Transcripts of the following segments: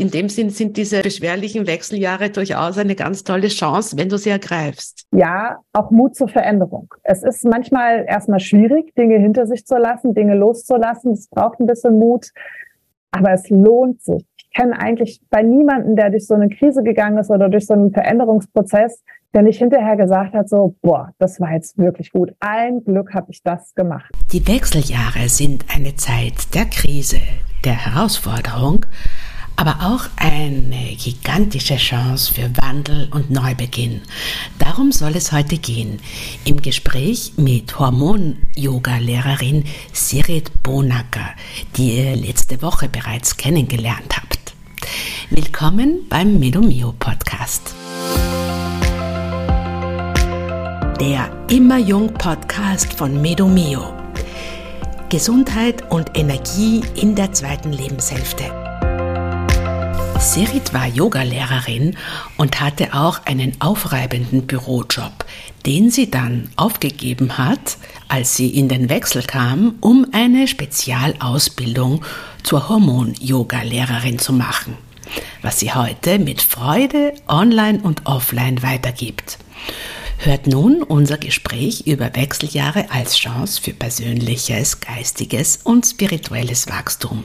in dem Sinn sind diese beschwerlichen Wechseljahre durchaus eine ganz tolle Chance, wenn du sie ergreifst. Ja, auch Mut zur Veränderung. Es ist manchmal erstmal schwierig, Dinge hinter sich zu lassen, Dinge loszulassen. Es braucht ein bisschen Mut, aber es lohnt sich. Ich kenne eigentlich bei niemanden, der durch so eine Krise gegangen ist oder durch so einen Veränderungsprozess, der nicht hinterher gesagt hat, so, boah, das war jetzt wirklich gut. Ein Glück habe ich das gemacht. Die Wechseljahre sind eine Zeit der Krise, der Herausforderung, aber auch eine gigantische Chance für Wandel und Neubeginn. Darum soll es heute gehen. Im Gespräch mit Hormon-Yoga-Lehrerin Sirit Bonacker, die ihr letzte Woche bereits kennengelernt habt. Willkommen beim Medomio Podcast. Der Immer Jung Podcast von Medomio. Gesundheit und Energie in der zweiten Lebenshälfte. Sirit war Yogalehrerin und hatte auch einen aufreibenden Bürojob, den sie dann aufgegeben hat, als sie in den Wechsel kam, um eine Spezialausbildung zur Hormon-Yoga-Lehrerin zu machen, was sie heute mit Freude online und offline weitergibt. Hört nun unser Gespräch über Wechseljahre als Chance für persönliches, geistiges und spirituelles Wachstum.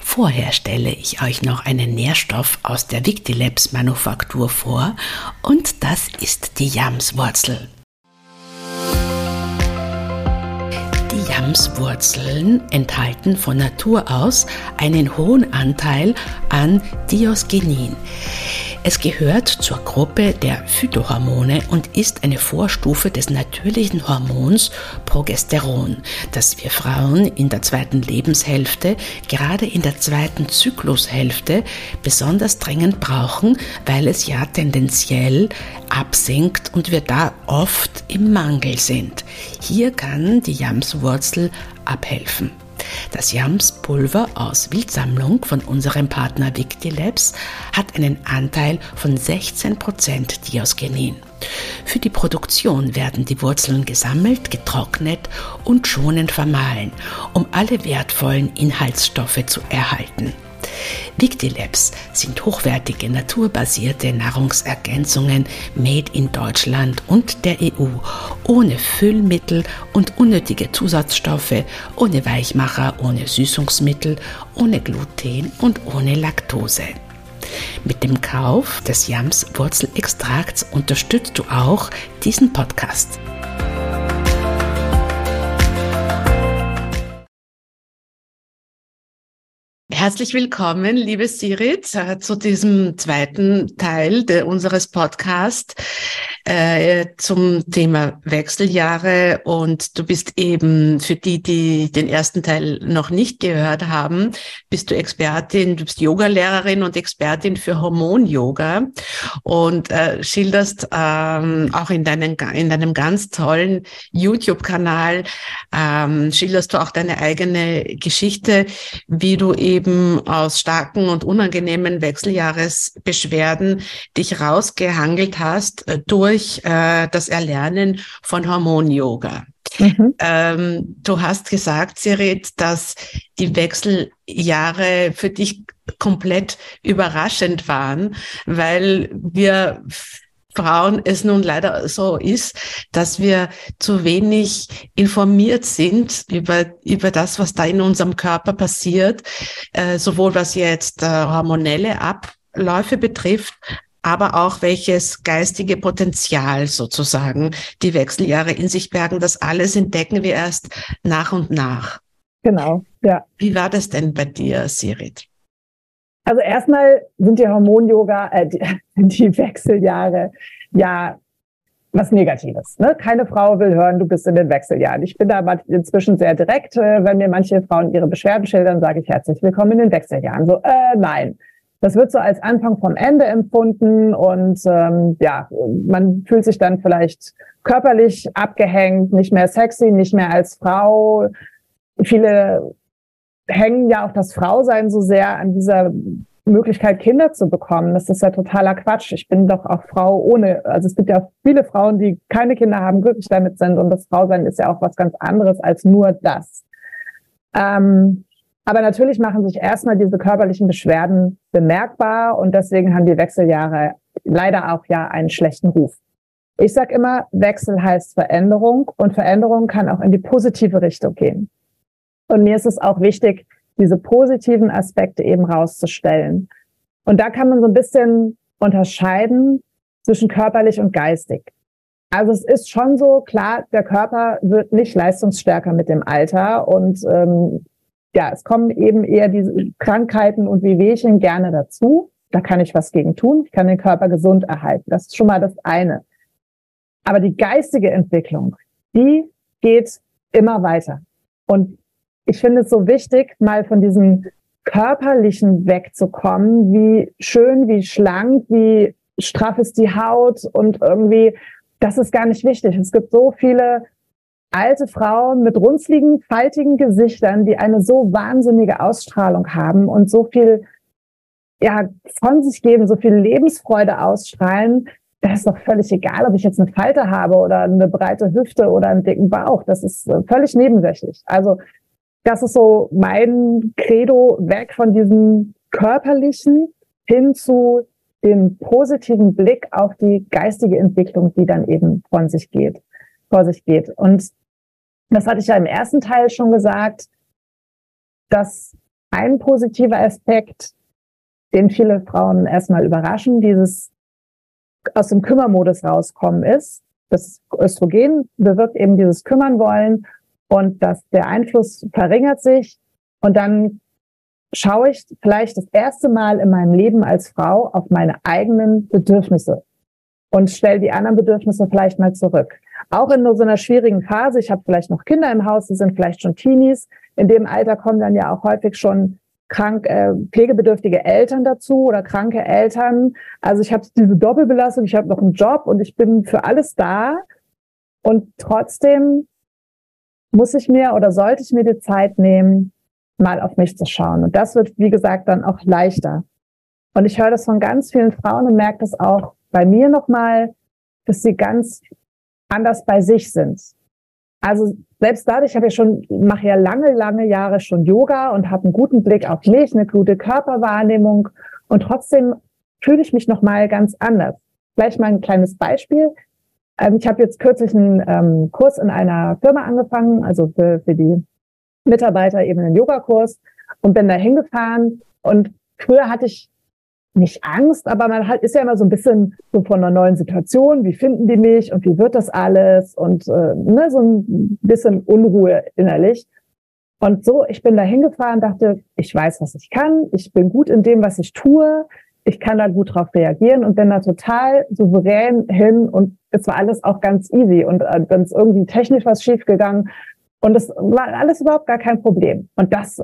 Vorher stelle ich euch noch einen Nährstoff aus der Victilabs Manufaktur vor und das ist die Jamswurzel. Die Jamswurzeln enthalten von Natur aus einen hohen Anteil an Diosgenin. Es gehört zur Gruppe der Phytohormone und ist eine Vorstufe des natürlichen Hormons Progesteron, das wir Frauen in der zweiten Lebenshälfte, gerade in der zweiten Zyklushälfte, besonders dringend brauchen, weil es ja tendenziell absinkt und wir da oft im Mangel sind. Hier kann die Jamswurzel abhelfen. Das Jamspulver aus Wildsammlung von unserem Partner Victilabs hat einen Anteil von 16% Diosgenin. Für die Produktion werden die Wurzeln gesammelt, getrocknet und schonend vermahlen, um alle wertvollen Inhaltsstoffe zu erhalten. Victilabs sind hochwertige naturbasierte Nahrungsergänzungen made in Deutschland und der EU, ohne Füllmittel und unnötige Zusatzstoffe, ohne Weichmacher, ohne Süßungsmittel, ohne Gluten und ohne Laktose. Mit dem Kauf des Yams Wurzelextrakts unterstützt du auch diesen Podcast. Herzlich willkommen, liebe Sirit, äh, zu diesem zweiten Teil de, unseres Podcasts äh, zum Thema Wechseljahre. Und du bist eben, für die, die den ersten Teil noch nicht gehört haben, bist du Expertin, du bist Yogalehrerin und Expertin für Hormon-Yoga und äh, schilderst ähm, auch in, deinen, in deinem ganz tollen YouTube-Kanal, ähm, schilderst du auch deine eigene Geschichte, wie du eben aus starken und unangenehmen Wechseljahresbeschwerden dich rausgehangelt hast äh, durch äh, das Erlernen von Hormon-Yoga. Mhm. Ähm, du hast gesagt, Sirit, dass die Wechseljahre für dich komplett überraschend waren, weil wir Frauen es nun leider so ist, dass wir zu wenig informiert sind über, über das, was da in unserem Körper passiert, äh, sowohl was jetzt äh, hormonelle Abläufe betrifft, aber auch welches geistige Potenzial sozusagen die Wechseljahre in sich bergen. Das alles entdecken wir erst nach und nach. Genau, ja. Wie war das denn bei dir, Sirit? Also erstmal sind die Hormon-Yoga, äh, die, die Wechseljahre ja was Negatives. Ne? Keine Frau will hören, du bist in den Wechseljahren. Ich bin da aber inzwischen sehr direkt. Äh, wenn mir manche Frauen ihre Beschwerden schildern, sage ich herzlich willkommen in den Wechseljahren. So, äh, nein. Das wird so als Anfang vom Ende empfunden und ähm, ja, man fühlt sich dann vielleicht körperlich abgehängt, nicht mehr sexy, nicht mehr als Frau. Viele hängen ja auch das Frausein so sehr an dieser Möglichkeit, Kinder zu bekommen. Das ist ja totaler Quatsch. Ich bin doch auch Frau ohne, also es gibt ja viele Frauen, die keine Kinder haben, glücklich damit sind. Und das Frausein ist ja auch was ganz anderes als nur das. Ähm, Aber natürlich machen sich erstmal diese körperlichen Beschwerden bemerkbar und deswegen haben die Wechseljahre leider auch ja einen schlechten Ruf. Ich sage immer, Wechsel heißt Veränderung und Veränderung kann auch in die positive Richtung gehen. Und mir ist es auch wichtig, diese positiven Aspekte eben rauszustellen. Und da kann man so ein bisschen unterscheiden zwischen körperlich und geistig. Also es ist schon so, klar, der Körper wird nicht leistungsstärker mit dem Alter und ähm, ja, es kommen eben eher diese Krankheiten und Wehwehchen gerne dazu. Da kann ich was gegen tun. Ich kann den Körper gesund erhalten. Das ist schon mal das eine. Aber die geistige Entwicklung, die geht immer weiter. Und ich finde es so wichtig, mal von diesem körperlichen wegzukommen, wie schön, wie schlank, wie straff ist die Haut und irgendwie, das ist gar nicht wichtig. Es gibt so viele alte Frauen mit runzligen, faltigen Gesichtern, die eine so wahnsinnige Ausstrahlung haben und so viel ja, von sich geben, so viel Lebensfreude ausstrahlen, das ist doch völlig egal, ob ich jetzt eine Falte habe oder eine breite Hüfte oder einen dicken Bauch. Das ist äh, völlig nebensächlich. Also das ist so mein Credo, weg von diesem körperlichen hin zu dem positiven Blick auf die geistige Entwicklung, die dann eben von sich geht, vor sich geht. Und das hatte ich ja im ersten Teil schon gesagt, dass ein positiver Aspekt, den viele Frauen erstmal überraschen, dieses aus dem Kümmermodus rauskommen ist. Das Östrogen bewirkt eben dieses Kümmern wollen und dass der Einfluss verringert sich und dann schaue ich vielleicht das erste Mal in meinem Leben als Frau auf meine eigenen Bedürfnisse und stelle die anderen Bedürfnisse vielleicht mal zurück. Auch in so einer schwierigen Phase, ich habe vielleicht noch Kinder im Haus, die sind vielleicht schon Teenies, in dem Alter kommen dann ja auch häufig schon krank, äh, pflegebedürftige Eltern dazu oder kranke Eltern. Also ich habe diese Doppelbelastung, ich habe noch einen Job und ich bin für alles da. Und trotzdem muss ich mir oder sollte ich mir die Zeit nehmen, mal auf mich zu schauen. Und das wird, wie gesagt, dann auch leichter. Und ich höre das von ganz vielen Frauen und merke das auch bei mir nochmal, dass sie ganz anders bei sich sind. Also selbst dadurch habe ich schon, mache ja lange, lange Jahre schon Yoga und habe einen guten Blick auf mich, eine gute Körperwahrnehmung und trotzdem fühle ich mich nochmal ganz anders. Vielleicht mal ein kleines Beispiel. Ähm, ich habe jetzt kürzlich einen ähm, Kurs in einer Firma angefangen, also für, für die Mitarbeiter eben einen Yogakurs und bin da hingefahren und früher hatte ich nicht Angst, aber man hat, ist ja immer so ein bisschen so von einer neuen Situation. Wie finden die mich und wie wird das alles? Und äh, ne, so ein bisschen Unruhe innerlich. Und so, ich bin da hingefahren, dachte, ich weiß, was ich kann. Ich bin gut in dem, was ich tue. Ich kann da gut drauf reagieren und bin da total souverän hin und es war alles auch ganz easy. Und äh, dann ist irgendwie technisch was schiefgegangen und es war alles überhaupt gar kein Problem. Und das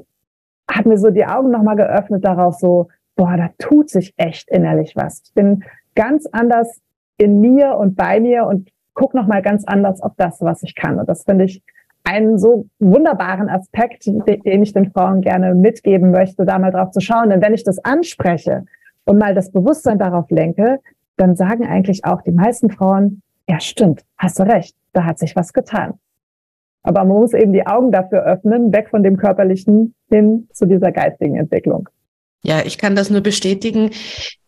hat mir so die Augen nochmal geöffnet darauf, so, boah, da tut sich echt innerlich was. Ich bin ganz anders in mir und bei mir und guck noch mal ganz anders auf das, was ich kann. Und das finde ich einen so wunderbaren Aspekt, den ich den Frauen gerne mitgeben möchte, da mal drauf zu schauen. Denn wenn ich das anspreche und mal das Bewusstsein darauf lenke, dann sagen eigentlich auch die meisten Frauen, ja stimmt, hast du recht, da hat sich was getan. Aber man muss eben die Augen dafür öffnen, weg von dem körperlichen hin zu dieser geistigen Entwicklung. Ja, ich kann das nur bestätigen.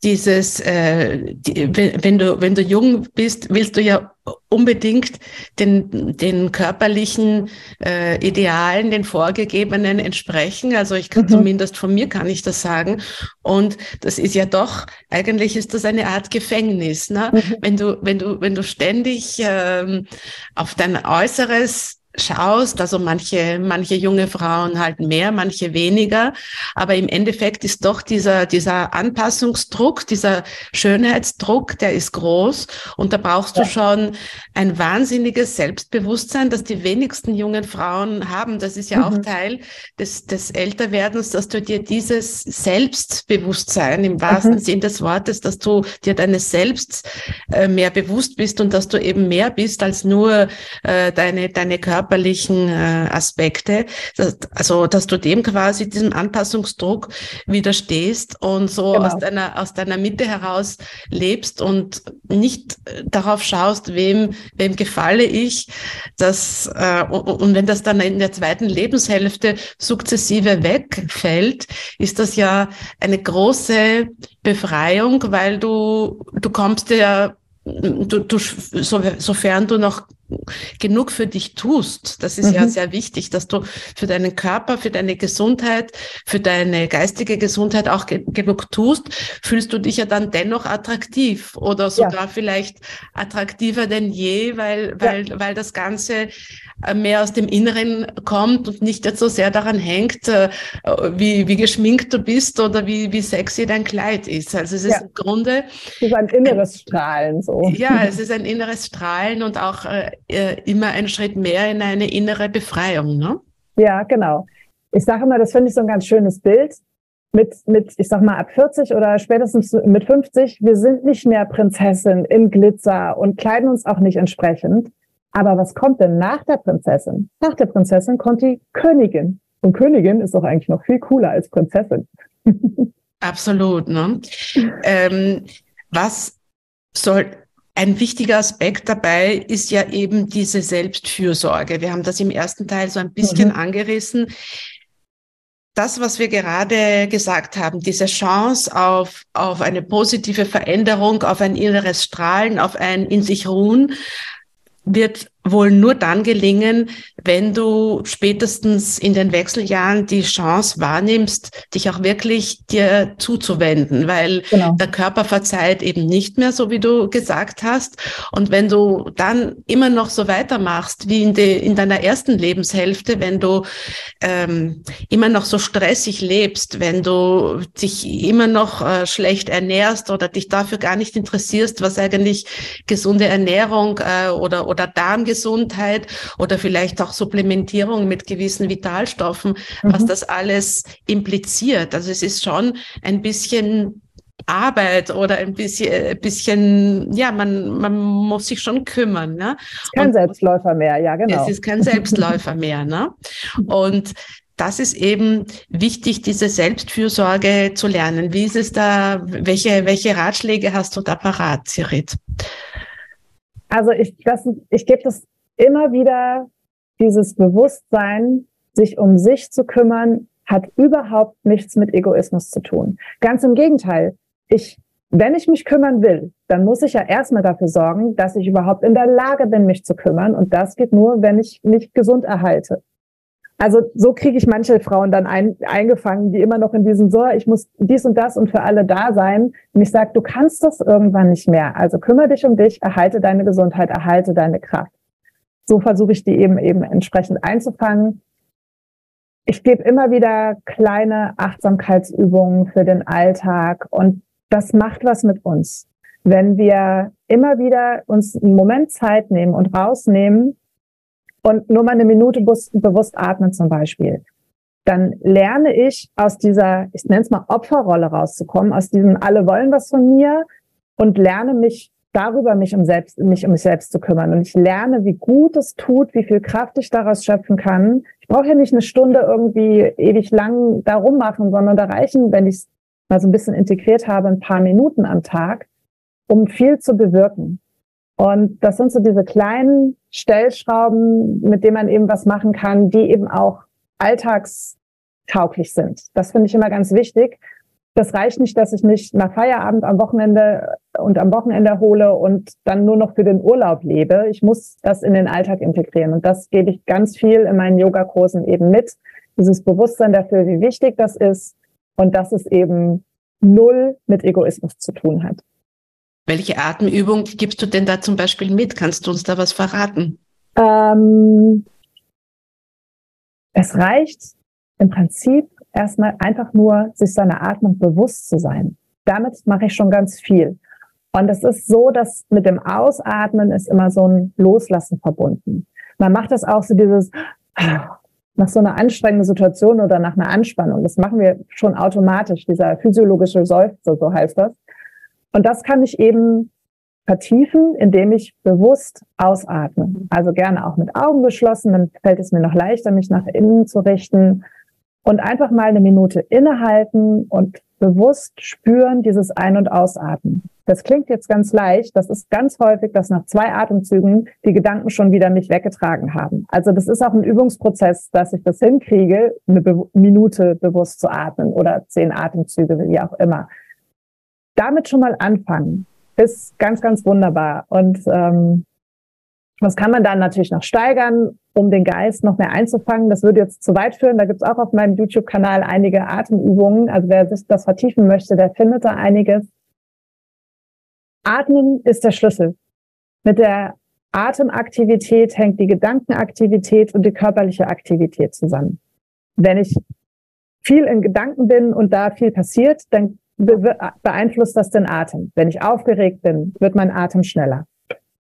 Dieses, äh, die, wenn du wenn du jung bist, willst du ja unbedingt den den körperlichen äh, Idealen, den vorgegebenen entsprechen. Also ich kann mhm. zumindest von mir kann ich das sagen. Und das ist ja doch eigentlich ist das eine Art Gefängnis, ne? Mhm. Wenn du wenn du wenn du ständig ähm, auf dein Äußeres schaust, also manche, manche junge Frauen halt mehr, manche weniger, aber im Endeffekt ist doch dieser, dieser Anpassungsdruck, dieser Schönheitsdruck, der ist groß und da brauchst du schon ein wahnsinniges Selbstbewusstsein, das die wenigsten jungen Frauen haben. Das ist ja mhm. auch Teil des, des Älterwerdens, dass du dir dieses Selbstbewusstsein im wahrsten mhm. Sinn des Wortes, dass du dir deines Selbst äh, mehr bewusst bist und dass du eben mehr bist als nur äh, deine, deine Körper körperlichen äh, Aspekte, dass, also dass du dem quasi diesem Anpassungsdruck widerstehst und so genau. aus deiner aus deiner Mitte heraus lebst und nicht darauf schaust, wem wem gefalle ich, dass äh, und, und wenn das dann in der zweiten Lebenshälfte sukzessive wegfällt, ist das ja eine große Befreiung, weil du du kommst ja du, du, so, sofern du noch genug für dich tust, das ist mhm. ja sehr wichtig, dass du für deinen Körper, für deine Gesundheit, für deine geistige Gesundheit auch ge genug tust, fühlst du dich ja dann dennoch attraktiv oder sogar ja. vielleicht attraktiver denn je, weil, weil, ja. weil das Ganze äh, mehr aus dem Inneren kommt und nicht jetzt so sehr daran hängt, äh, wie, wie geschminkt du bist oder wie, wie sexy dein Kleid ist. Also es ist ja. im Grunde. Es ist ein inneres Strahlen so. Ja, es ist ein inneres Strahlen und auch äh, immer ein Schritt mehr in eine innere Befreiung, ne? Ja, genau. Ich sage immer, das finde ich so ein ganz schönes Bild. Mit, mit, ich sag mal, ab 40 oder spätestens mit 50, wir sind nicht mehr Prinzessin in Glitzer und kleiden uns auch nicht entsprechend. Aber was kommt denn nach der Prinzessin? Nach der Prinzessin kommt die Königin. Und Königin ist doch eigentlich noch viel cooler als Prinzessin. Absolut. Ne? ähm, was soll ein wichtiger Aspekt dabei ist ja eben diese Selbstfürsorge. Wir haben das im ersten Teil so ein bisschen mhm. angerissen. Das, was wir gerade gesagt haben, diese Chance auf, auf eine positive Veränderung, auf ein inneres Strahlen, auf ein in sich ruhen, wird wohl nur dann gelingen, wenn du spätestens in den Wechseljahren die Chance wahrnimmst, dich auch wirklich dir zuzuwenden, weil genau. der Körper verzeiht eben nicht mehr, so wie du gesagt hast. Und wenn du dann immer noch so weitermachst wie in, de, in deiner ersten Lebenshälfte, wenn du ähm, immer noch so stressig lebst, wenn du dich immer noch äh, schlecht ernährst oder dich dafür gar nicht interessierst, was eigentlich gesunde Ernährung äh, oder, oder Darm Gesundheit oder vielleicht auch Supplementierung mit gewissen Vitalstoffen, mhm. was das alles impliziert. Also es ist schon ein bisschen Arbeit oder ein bisschen, ein bisschen, ja, man, man muss sich schon kümmern. Ne? Es ist kein Und Selbstläufer mehr, ja, genau. Es ist kein Selbstläufer mehr. Ne? Und das ist eben wichtig, diese Selbstfürsorge zu lernen. Wie ist es da? Welche, welche Ratschläge hast du da parat, Sirit? Also ich, ich gebe das immer wieder, dieses Bewusstsein, sich um sich zu kümmern, hat überhaupt nichts mit Egoismus zu tun. Ganz im Gegenteil. Ich, wenn ich mich kümmern will, dann muss ich ja erstmal dafür sorgen, dass ich überhaupt in der Lage bin, mich zu kümmern. Und das geht nur, wenn ich mich gesund erhalte. Also so kriege ich manche Frauen dann ein, eingefangen, die immer noch in diesem so, ich muss dies und das und für alle da sein. Und ich sage, du kannst das irgendwann nicht mehr. Also kümmere dich um dich, erhalte deine Gesundheit, erhalte deine Kraft. So versuche ich die eben eben entsprechend einzufangen. Ich gebe immer wieder kleine Achtsamkeitsübungen für den Alltag und das macht was mit uns. Wenn wir immer wieder uns einen Moment Zeit nehmen und rausnehmen, und nur mal eine Minute bewusst atmen zum Beispiel, dann lerne ich aus dieser, ich nenne es mal Opferrolle rauszukommen, aus diesem alle wollen was von mir und lerne mich darüber, mich um selbst, mich um mich selbst zu kümmern. Und ich lerne, wie gut es tut, wie viel Kraft ich daraus schöpfen kann. Ich brauche ja nicht eine Stunde irgendwie ewig lang darum machen, sondern da reichen, wenn ich es mal so ein bisschen integriert habe, ein paar Minuten am Tag, um viel zu bewirken. Und das sind so diese kleinen Stellschrauben, mit denen man eben was machen kann, die eben auch alltagstauglich sind. Das finde ich immer ganz wichtig. Das reicht nicht, dass ich mich nach Feierabend am Wochenende und am Wochenende hole und dann nur noch für den Urlaub lebe. Ich muss das in den Alltag integrieren. Und das gebe ich ganz viel in meinen Yogakursen eben mit. Dieses Bewusstsein dafür, wie wichtig das ist und dass es eben null mit Egoismus zu tun hat. Welche Atemübung gibst du denn da zum Beispiel mit? Kannst du uns da was verraten? Ähm, es reicht im Prinzip erstmal einfach nur, sich seiner Atmung bewusst zu sein. Damit mache ich schon ganz viel. Und es ist so, dass mit dem Ausatmen ist immer so ein Loslassen verbunden. Man macht das auch so dieses nach so einer anstrengenden Situation oder nach einer Anspannung. Das machen wir schon automatisch, dieser physiologische Seufzer, so heißt das. Und das kann ich eben vertiefen, indem ich bewusst ausatme. Also gerne auch mit Augen geschlossen, dann fällt es mir noch leichter, mich nach innen zu richten und einfach mal eine Minute innehalten und bewusst spüren dieses Ein- und Ausatmen. Das klingt jetzt ganz leicht. Das ist ganz häufig, dass nach zwei Atemzügen die Gedanken schon wieder mich weggetragen haben. Also das ist auch ein Übungsprozess, dass ich das hinkriege, eine Be Minute bewusst zu atmen oder zehn Atemzüge, wie auch immer. Damit schon mal anfangen ist ganz, ganz wunderbar. Und ähm, was kann man dann natürlich noch steigern, um den Geist noch mehr einzufangen? Das würde jetzt zu weit führen. Da gibt es auch auf meinem YouTube-Kanal einige Atemübungen. Also wer sich das vertiefen möchte, der findet da einiges. Atmen ist der Schlüssel. Mit der Atemaktivität hängt die Gedankenaktivität und die körperliche Aktivität zusammen. Wenn ich viel in Gedanken bin und da viel passiert, dann beeinflusst das den Atem. Wenn ich aufgeregt bin, wird mein Atem schneller.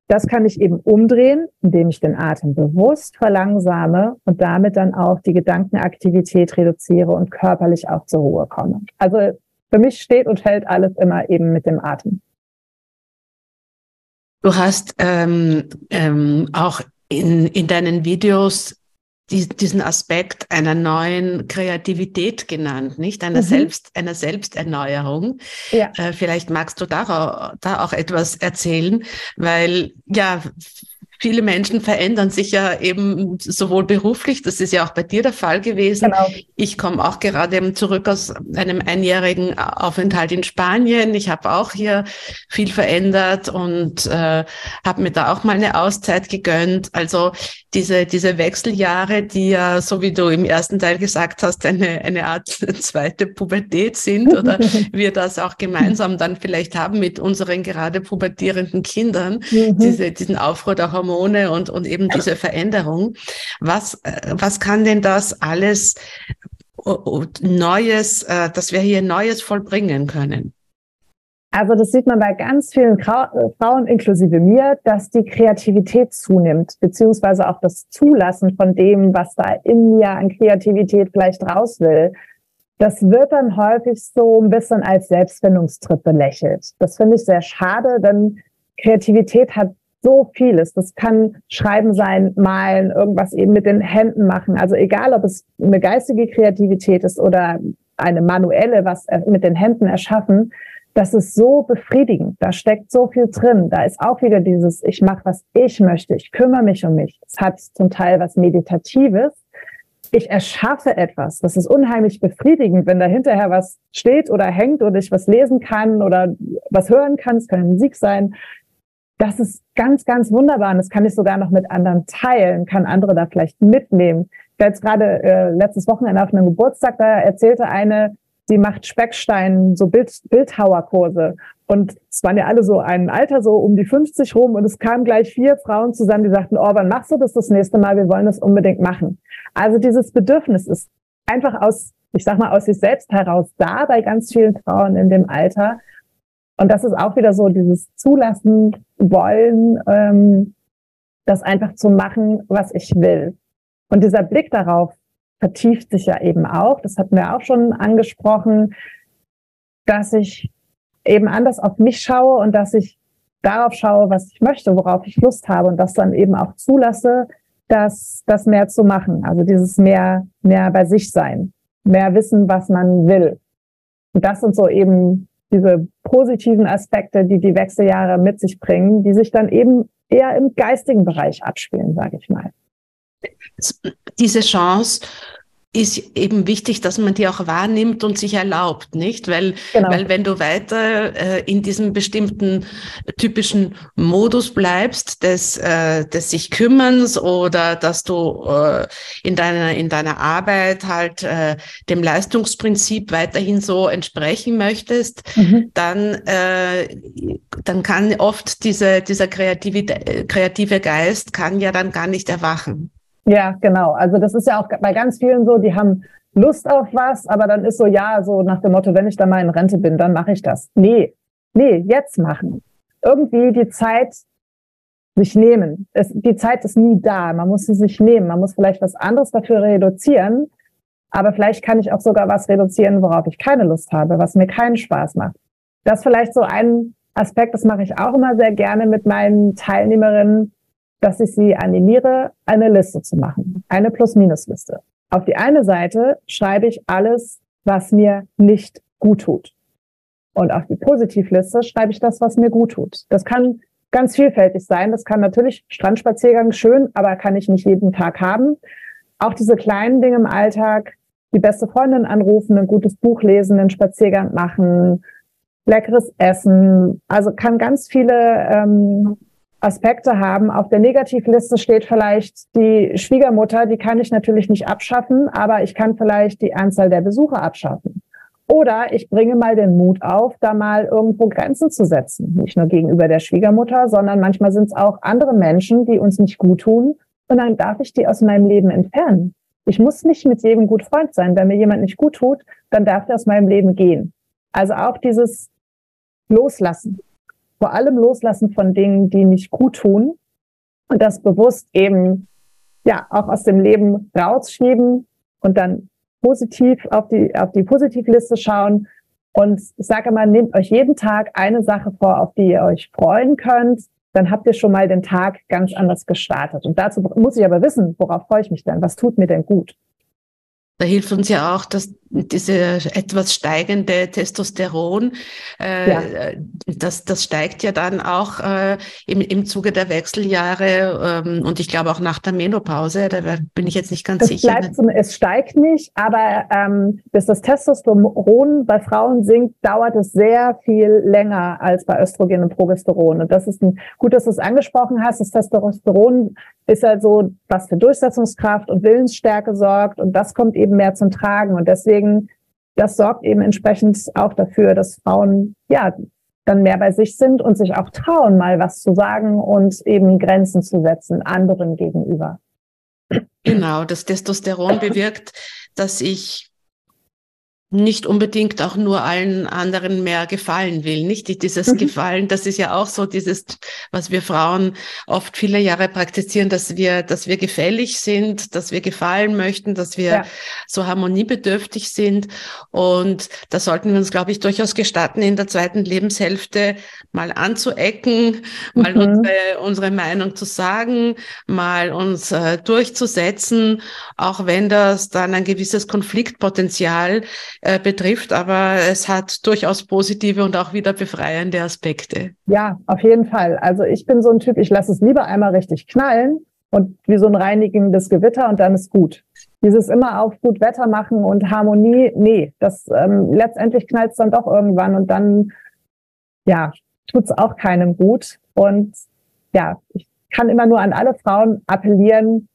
Das kann ich eben umdrehen, indem ich den Atem bewusst verlangsame und damit dann auch die Gedankenaktivität reduziere und körperlich auch zur Ruhe komme. Also für mich steht und fällt alles immer eben mit dem Atem. Du hast ähm, ähm, auch in, in deinen Videos diesen Aspekt einer neuen Kreativität genannt, nicht? Einer, mhm. Selbst, einer Selbsterneuerung. Ja. Äh, vielleicht magst du da, da auch etwas erzählen, weil ja, viele Menschen verändern sich ja eben sowohl beruflich, das ist ja auch bei dir der Fall gewesen. Genau. Ich komme auch gerade eben zurück aus einem einjährigen Aufenthalt in Spanien. Ich habe auch hier viel verändert und äh, habe mir da auch mal eine Auszeit gegönnt. Also diese, diese Wechseljahre, die ja, so wie du im ersten Teil gesagt hast, eine, eine Art zweite Pubertät sind oder wir das auch gemeinsam dann vielleicht haben mit unseren gerade pubertierenden Kindern, mhm. diese, diesen Aufruhr der Hormone Hormone und, und eben diese Veränderung. Was, äh, was kann denn das alles Neues, äh, dass wir hier Neues vollbringen können? Also das sieht man bei ganz vielen Frauen inklusive mir, dass die Kreativität zunimmt, beziehungsweise auch das Zulassen von dem, was da in mir an Kreativität vielleicht raus will. Das wird dann häufig so ein bisschen als Selbstfindungstrip belächelt. Das finde ich sehr schade, denn Kreativität hat so vieles. Das kann Schreiben sein, Malen, irgendwas eben mit den Händen machen. Also egal, ob es eine geistige Kreativität ist oder eine manuelle, was mit den Händen erschaffen, das ist so befriedigend. Da steckt so viel drin. Da ist auch wieder dieses, ich mache, was ich möchte. Ich kümmere mich um mich. Es hat zum Teil was Meditatives. Ich erschaffe etwas. Das ist unheimlich befriedigend, wenn da hinterher was steht oder hängt oder ich was lesen kann oder was hören kann. Es kann Musik sein das ist ganz, ganz wunderbar. Und das kann ich sogar noch mit anderen teilen, kann andere da vielleicht mitnehmen. Ich war jetzt gerade äh, letztes Wochenende auf einem Geburtstag, da erzählte eine, sie macht Speckstein, so Bild, Bildhauerkurse. Und es waren ja alle so ein Alter, so um die 50 rum. Und es kamen gleich vier Frauen zusammen, die sagten, oh, wann machst du das das nächste Mal? Wir wollen das unbedingt machen. Also dieses Bedürfnis ist einfach aus, ich sag mal, aus sich selbst heraus da bei ganz vielen Frauen in dem Alter. Und das ist auch wieder so dieses Zulassen wollen, ähm, das einfach zu machen, was ich will. Und dieser Blick darauf vertieft sich ja eben auch, das hatten wir auch schon angesprochen, dass ich eben anders auf mich schaue und dass ich darauf schaue, was ich möchte, worauf ich Lust habe und das dann eben auch zulasse, das, das mehr zu machen. Also dieses mehr, mehr bei sich sein, mehr wissen, was man will. Und das sind so eben diese positiven Aspekte, die die Wechseljahre mit sich bringen, die sich dann eben eher im geistigen Bereich abspielen, sage ich mal. Diese Chance ist eben wichtig, dass man die auch wahrnimmt und sich erlaubt, nicht? Weil, genau. weil wenn du weiter äh, in diesem bestimmten typischen Modus bleibst, des, äh, des sich Kümmerns oder dass du äh, in deiner in deiner Arbeit halt äh, dem Leistungsprinzip weiterhin so entsprechen möchtest, mhm. dann äh, dann kann oft diese dieser kreative kreative Geist kann ja dann gar nicht erwachen. Ja, genau. Also das ist ja auch bei ganz vielen so, die haben Lust auf was, aber dann ist so, ja, so nach dem Motto, wenn ich dann mal in Rente bin, dann mache ich das. Nee, nee, jetzt machen. Irgendwie die Zeit sich nehmen. Es, die Zeit ist nie da. Man muss sie sich nehmen. Man muss vielleicht was anderes dafür reduzieren. Aber vielleicht kann ich auch sogar was reduzieren, worauf ich keine Lust habe, was mir keinen Spaß macht. Das ist vielleicht so ein Aspekt, das mache ich auch immer sehr gerne mit meinen Teilnehmerinnen, dass ich sie animiere, eine Liste zu machen, eine Plus-Minus-Liste. Auf die eine Seite schreibe ich alles, was mir nicht gut tut. Und auf die Positivliste schreibe ich das, was mir gut tut. Das kann ganz vielfältig sein. Das kann natürlich Strandspaziergang schön, aber kann ich nicht jeden Tag haben. Auch diese kleinen Dinge im Alltag, die beste Freundin anrufen, ein gutes Buch lesen, einen Spaziergang machen, leckeres Essen. Also kann ganz viele ähm, Aspekte haben. Auf der Negativliste steht vielleicht die Schwiegermutter, die kann ich natürlich nicht abschaffen, aber ich kann vielleicht die Anzahl der Besucher abschaffen. Oder ich bringe mal den Mut auf, da mal irgendwo Grenzen zu setzen. Nicht nur gegenüber der Schwiegermutter, sondern manchmal sind es auch andere Menschen, die uns nicht gut tun. Und dann darf ich die aus meinem Leben entfernen. Ich muss nicht mit jedem gut Freund sein. Wenn mir jemand nicht gut tut, dann darf der aus meinem Leben gehen. Also auch dieses Loslassen. Vor allem Loslassen von Dingen, die nicht gut tun. Und das bewusst eben, ja, auch aus dem Leben rausschieben und dann positiv auf die, auf die Positivliste schauen. Und ich sage immer, nehmt euch jeden Tag eine Sache vor, auf die ihr euch freuen könnt. Dann habt ihr schon mal den Tag ganz anders gestartet. Und dazu muss ich aber wissen, worauf freue ich mich denn? Was tut mir denn gut? Da hilft uns ja auch, dass diese etwas steigende Testosteron, äh, ja. das, das steigt ja dann auch äh, im, im Zuge der Wechseljahre ähm, und ich glaube auch nach der Menopause, da bin ich jetzt nicht ganz es sicher. Bleibt, es steigt nicht, aber ähm, bis das Testosteron bei Frauen sinkt, dauert es sehr viel länger als bei Östrogen und Progesteron. Und das ist ein, gut, dass du es angesprochen hast. Das Testosteron ist halt so, was für Durchsetzungskraft und Willensstärke sorgt und das kommt eben mehr zum Tragen. Und deswegen, das sorgt eben entsprechend auch dafür, dass Frauen, ja, dann mehr bei sich sind und sich auch trauen, mal was zu sagen und eben Grenzen zu setzen anderen gegenüber. Genau, das Testosteron bewirkt, dass ich nicht unbedingt auch nur allen anderen mehr gefallen will, nicht? Dieses mhm. Gefallen, das ist ja auch so dieses, was wir Frauen oft viele Jahre praktizieren, dass wir, dass wir gefällig sind, dass wir gefallen möchten, dass wir ja. so harmoniebedürftig sind. Und da sollten wir uns, glaube ich, durchaus gestatten, in der zweiten Lebenshälfte mal anzuecken, mhm. mal unsere, unsere Meinung zu sagen, mal uns äh, durchzusetzen, auch wenn das dann ein gewisses Konfliktpotenzial äh, betrifft, aber es hat durchaus positive und auch wieder befreiende Aspekte. Ja, auf jeden Fall. Also ich bin so ein Typ, ich lasse es lieber einmal richtig knallen und wie so ein reinigendes Gewitter und dann ist gut. Dieses immer auf gut Wetter machen und Harmonie, nee, das ähm, letztendlich knallt es dann doch irgendwann und dann, ja, tut es auch keinem gut. Und ja, ich kann immer nur an alle Frauen appellieren,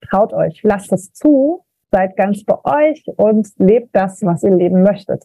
traut euch, lasst es zu, seid ganz bei euch und lebt das, was ihr leben möchtet.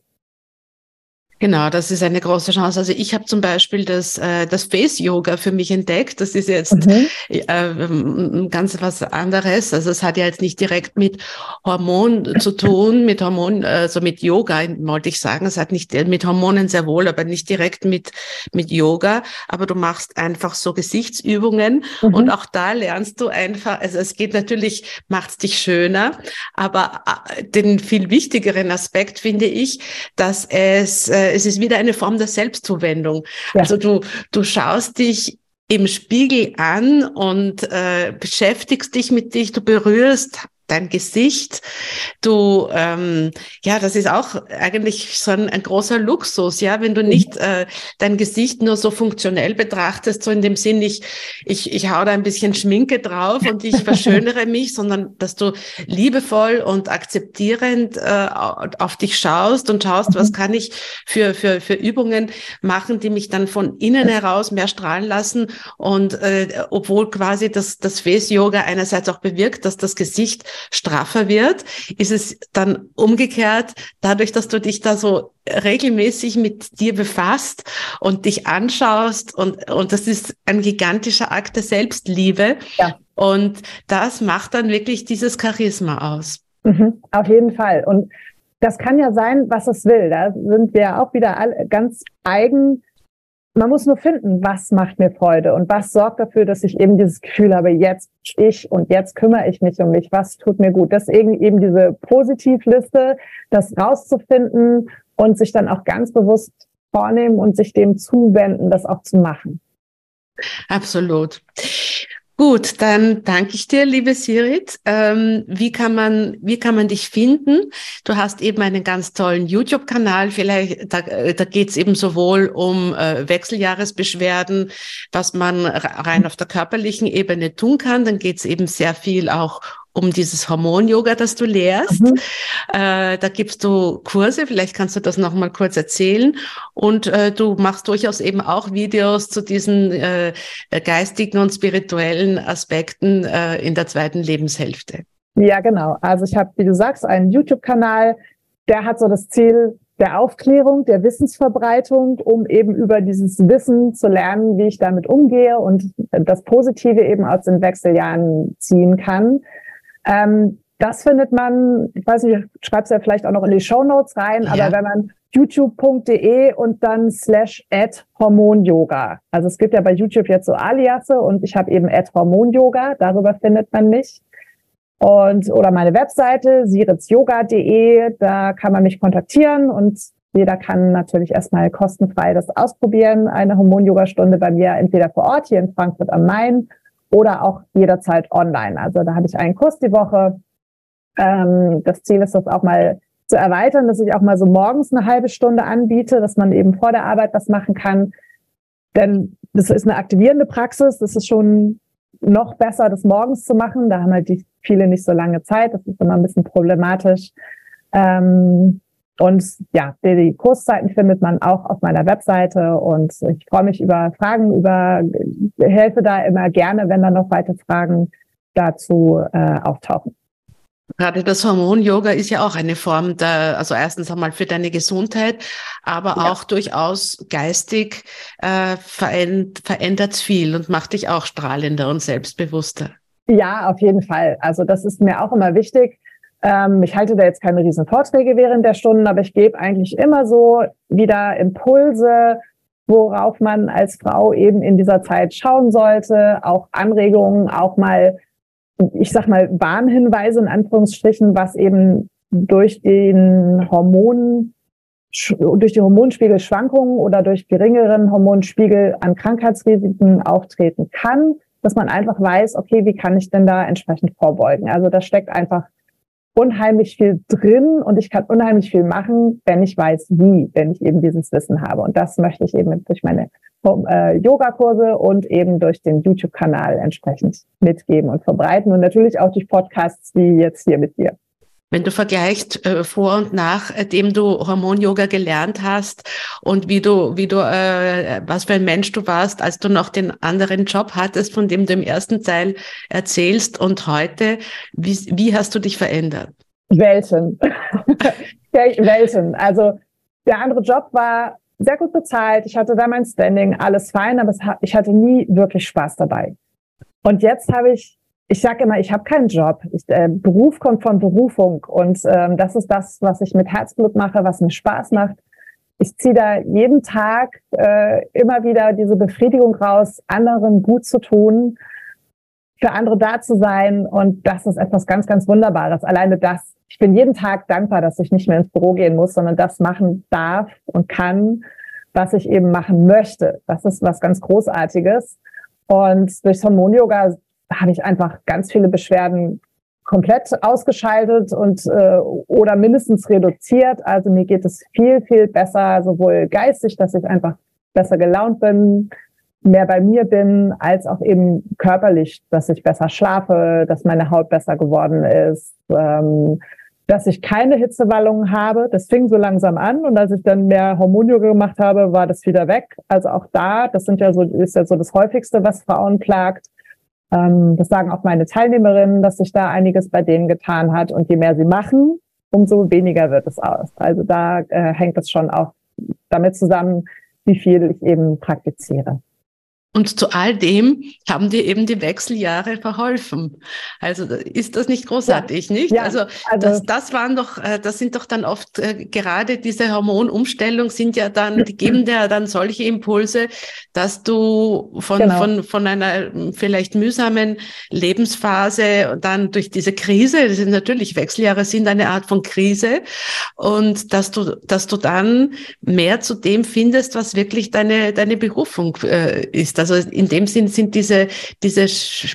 Genau, das ist eine große Chance. Also ich habe zum Beispiel das, äh, das Face-Yoga für mich entdeckt. Das ist jetzt mhm. äh, ganz was anderes. Also es hat ja jetzt nicht direkt mit Hormon zu tun, mit Hormon, also mit Yoga, wollte ich sagen. Es hat nicht mit Hormonen sehr wohl, aber nicht direkt mit, mit Yoga. Aber du machst einfach so Gesichtsübungen mhm. und auch da lernst du einfach, also es geht natürlich, macht es dich schöner, aber äh, den viel wichtigeren Aspekt finde ich, dass es äh, es ist wieder eine Form der Selbstzuwendung. Ja. Also du, du schaust dich im Spiegel an und äh, beschäftigst dich mit dich, du berührst dein Gesicht. Du, ähm, ja, das ist auch eigentlich so ein, ein großer Luxus, ja, wenn du nicht äh, dein Gesicht nur so funktionell betrachtest, so in dem Sinn, ich, ich, ich hau da ein bisschen Schminke drauf und ich verschönere mich, sondern dass du liebevoll und akzeptierend äh, auf dich schaust und schaust, was mhm. kann ich für, für, für Übungen machen, die mich dann von innen heraus mehr strahlen lassen und äh, obwohl quasi das, das Face-Yoga einerseits auch bewirkt, dass das Gesicht straffer wird, ist es dann umgekehrt, dadurch, dass du dich da so regelmäßig mit dir befasst und dich anschaust und, und das ist ein gigantischer Akt der Selbstliebe. Ja. Und das macht dann wirklich dieses Charisma aus. Mhm, auf jeden Fall. Und das kann ja sein, was es will. Da sind wir auch wieder alle ganz eigen man muss nur finden, was macht mir Freude und was sorgt dafür, dass ich eben dieses Gefühl habe, jetzt ich und jetzt kümmere ich mich um mich, was tut mir gut. Deswegen eben diese Positivliste, das rauszufinden und sich dann auch ganz bewusst vornehmen und sich dem zuwenden, das auch zu machen. Absolut. Gut, dann danke ich dir, liebe Sirit. Ähm, wie kann man, wie kann man dich finden? Du hast eben einen ganz tollen YouTube-Kanal. Vielleicht, da, da geht es eben sowohl um äh, Wechseljahresbeschwerden, was man rein auf der körperlichen Ebene tun kann. Dann geht es eben sehr viel auch um dieses Hormon-Yoga, das du lehrst. Mhm. Äh, da gibst du Kurse, vielleicht kannst du das noch mal kurz erzählen. Und äh, du machst durchaus eben auch Videos zu diesen äh, geistigen und spirituellen Aspekten äh, in der zweiten Lebenshälfte. Ja, genau. Also ich habe, wie du sagst, einen YouTube-Kanal, der hat so das Ziel, der Aufklärung, der Wissensverbreitung, um eben über dieses Wissen zu lernen, wie ich damit umgehe und das Positive eben aus den Wechseljahren ziehen kann. Ähm, das findet man, ich weiß nicht, ich schreibe es ja vielleicht auch noch in die Show Notes rein, ja. aber wenn man youtube.de und dann slash at Hormon-Yoga. Also es gibt ja bei YouTube jetzt so Aliasse und ich habe eben at Hormon-Yoga, darüber findet man mich. Und, oder meine Webseite, siritzyoga.de, da kann man mich kontaktieren und jeder kann natürlich erstmal kostenfrei das ausprobieren, eine Hormon-Yoga-Stunde bei mir, entweder vor Ort hier in Frankfurt am Main oder auch jederzeit online. Also da habe ich einen Kurs die Woche. Ähm, das Ziel ist, das auch mal zu erweitern, dass ich auch mal so morgens eine halbe Stunde anbiete, dass man eben vor der Arbeit was machen kann. Denn das ist eine aktivierende Praxis. Das ist schon noch besser, das morgens zu machen. Da haben halt die viele nicht so lange Zeit. Das ist immer ein bisschen problematisch. Ähm, und ja, die Kurszeiten findet man auch auf meiner Webseite und ich freue mich über Fragen, über helfe da immer gerne, wenn da noch weitere Fragen dazu äh, auftauchen. Gerade das Hormon-Yoga ist ja auch eine Form der, also erstens einmal für deine Gesundheit, aber ja. auch durchaus geistig äh, verändert viel und macht dich auch strahlender und selbstbewusster. Ja, auf jeden Fall. Also das ist mir auch immer wichtig ähm, ich halte da jetzt keine riesen Vorträge während der Stunden, aber ich gebe eigentlich immer so wieder Impulse, worauf man als Frau eben in dieser Zeit schauen sollte, auch Anregungen, auch mal, ich sag mal, Warnhinweise in Anführungsstrichen, was eben durch den Hormonen durch die Hormonspiegelschwankungen oder durch geringeren Hormonspiegel an Krankheitsrisiken auftreten kann, dass man einfach weiß, okay, wie kann ich denn da entsprechend vorbeugen? Also da steckt einfach unheimlich viel drin und ich kann unheimlich viel machen, wenn ich weiß, wie, wenn ich eben dieses Wissen habe. Und das möchte ich eben durch meine äh, Yoga-Kurse und eben durch den YouTube-Kanal entsprechend mitgeben und verbreiten und natürlich auch durch Podcasts wie jetzt hier mit dir. Wenn du vergleichst äh, vor und nachdem äh, du Hormon-Yoga gelernt hast und wie du, wie du, äh, was für ein Mensch du warst, als du noch den anderen Job hattest, von dem du im ersten Teil erzählst und heute, wie, wie hast du dich verändert? Welten. Welten. Also der andere Job war sehr gut bezahlt. Ich hatte da mein Standing, alles fein, aber hat, ich hatte nie wirklich Spaß dabei. Und jetzt habe ich ich sage immer, ich habe keinen Job. Ich, äh, Beruf kommt von Berufung und ähm, das ist das, was ich mit Herzblut mache, was mir Spaß macht. Ich ziehe da jeden Tag äh, immer wieder diese Befriedigung raus, anderen gut zu tun, für andere da zu sein und das ist etwas ganz, ganz Wunderbares. Alleine das. Ich bin jeden Tag dankbar, dass ich nicht mehr ins Büro gehen muss, sondern das machen darf und kann, was ich eben machen möchte. Das ist was ganz Großartiges. Und durch Hormon-Yoga habe ich einfach ganz viele Beschwerden komplett ausgeschaltet und äh, oder mindestens reduziert. Also mir geht es viel, viel besser, sowohl geistig, dass ich einfach besser gelaunt bin, mehr bei mir bin, als auch eben körperlich, dass ich besser schlafe, dass meine Haut besser geworden ist, ähm, dass ich keine Hitzewallungen habe. Das fing so langsam an und als ich dann mehr Hormonioga gemacht habe, war das wieder weg. Also auch da, das sind ja so, ist ja so das häufigste, was Frauen plagt ähm, das sagen auch meine Teilnehmerinnen, dass sich da einiges bei denen getan hat. Und je mehr sie machen, umso weniger wird es aus. Also da äh, hängt es schon auch damit zusammen, wie viel ich eben praktiziere. Und zu all dem haben dir eben die Wechseljahre verholfen. Also ist das nicht großartig, ja. nicht? Ja, also, also das, das waren doch, äh, das sind doch dann oft äh, gerade diese Hormonumstellung sind ja dann, die geben dir dann solche Impulse, dass du von, genau. von, von einer vielleicht mühsamen Lebensphase dann durch diese Krise, das sind natürlich Wechseljahre sind eine Art von Krise und dass du, dass du dann mehr zu dem findest, was wirklich deine, deine Berufung äh, ist. Also in dem Sinn sind diese, diese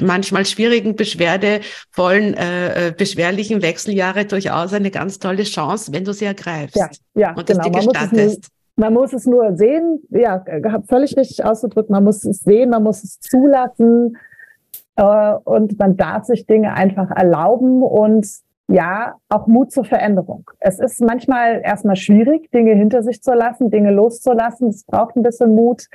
manchmal schwierigen, beschwerdevollen, äh, äh, beschwerlichen Wechseljahre durchaus eine ganz tolle Chance, wenn du sie ergreifst. Ja, ja und genau. das dir gestattest. Man muss es nur sehen, ja, völlig richtig ausgedrückt, man muss es sehen, man muss es zulassen äh, und man darf sich Dinge einfach erlauben und ja, auch Mut zur Veränderung. Es ist manchmal erstmal schwierig, Dinge hinter sich zu lassen, Dinge loszulassen. Es braucht ein bisschen Mut.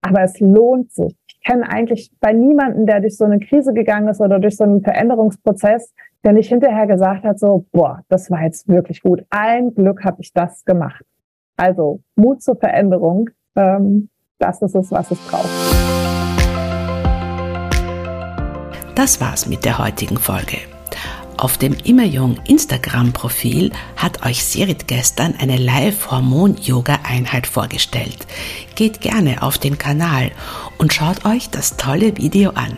Aber es lohnt sich. Ich kenne eigentlich bei niemanden, der durch so eine Krise gegangen ist oder durch so einen Veränderungsprozess, der nicht hinterher gesagt hat, so, boah, das war jetzt wirklich gut. Ein Glück habe ich das gemacht. Also Mut zur Veränderung, ähm, das ist es, was es braucht. Das war's mit der heutigen Folge. Auf dem Immerjung Instagram-Profil hat euch Sirit gestern eine Live-Hormon-Yoga-Einheit vorgestellt. Geht gerne auf den Kanal und schaut euch das tolle Video an.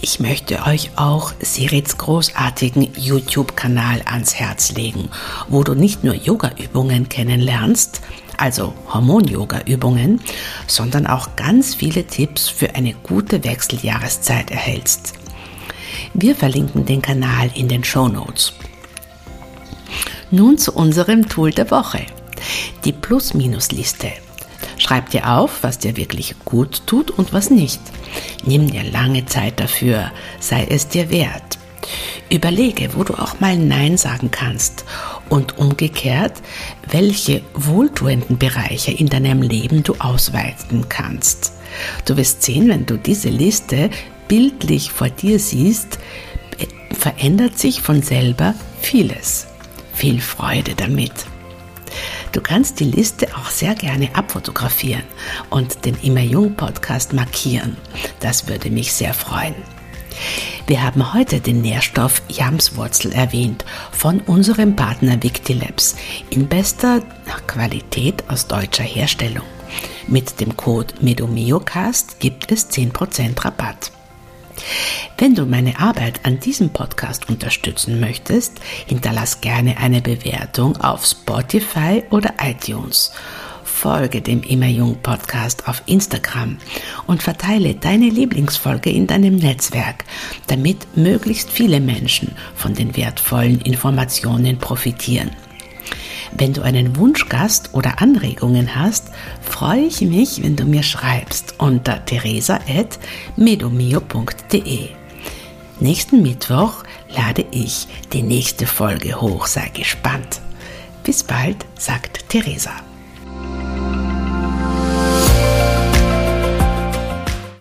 Ich möchte euch auch Sirits großartigen YouTube-Kanal ans Herz legen, wo du nicht nur Yoga-Übungen kennenlernst, also Hormon-Yoga-Übungen, sondern auch ganz viele Tipps für eine gute Wechseljahreszeit erhältst. Wir verlinken den Kanal in den Show Notes. Nun zu unserem Tool der Woche. Die Plus-Minus-Liste. Schreib dir auf, was dir wirklich gut tut und was nicht. Nimm dir lange Zeit dafür, sei es dir wert. Überlege, wo du auch mal Nein sagen kannst und umgekehrt, welche wohltuenden Bereiche in deinem Leben du ausweiten kannst. Du wirst sehen, wenn du diese Liste bildlich vor dir siehst, verändert sich von selber vieles. Viel Freude damit. Du kannst die Liste auch sehr gerne abfotografieren und den Immer Jung Podcast markieren. Das würde mich sehr freuen. Wir haben heute den Nährstoff Jamswurzel erwähnt von unserem Partner Victilabs in bester Qualität aus deutscher Herstellung. Mit dem Code MEDOMIOCAST gibt es 10% Rabatt. Wenn du meine Arbeit an diesem Podcast unterstützen möchtest, hinterlass gerne eine Bewertung auf Spotify oder iTunes. Folge dem Immer Jung Podcast auf Instagram und verteile deine Lieblingsfolge in deinem Netzwerk, damit möglichst viele Menschen von den wertvollen Informationen profitieren. Wenn du einen Wunschgast oder Anregungen hast, freue ich mich, wenn du mir schreibst unter teresa.medomio.de. Nächsten Mittwoch lade ich die nächste Folge hoch, sei gespannt. Bis bald, sagt Theresa.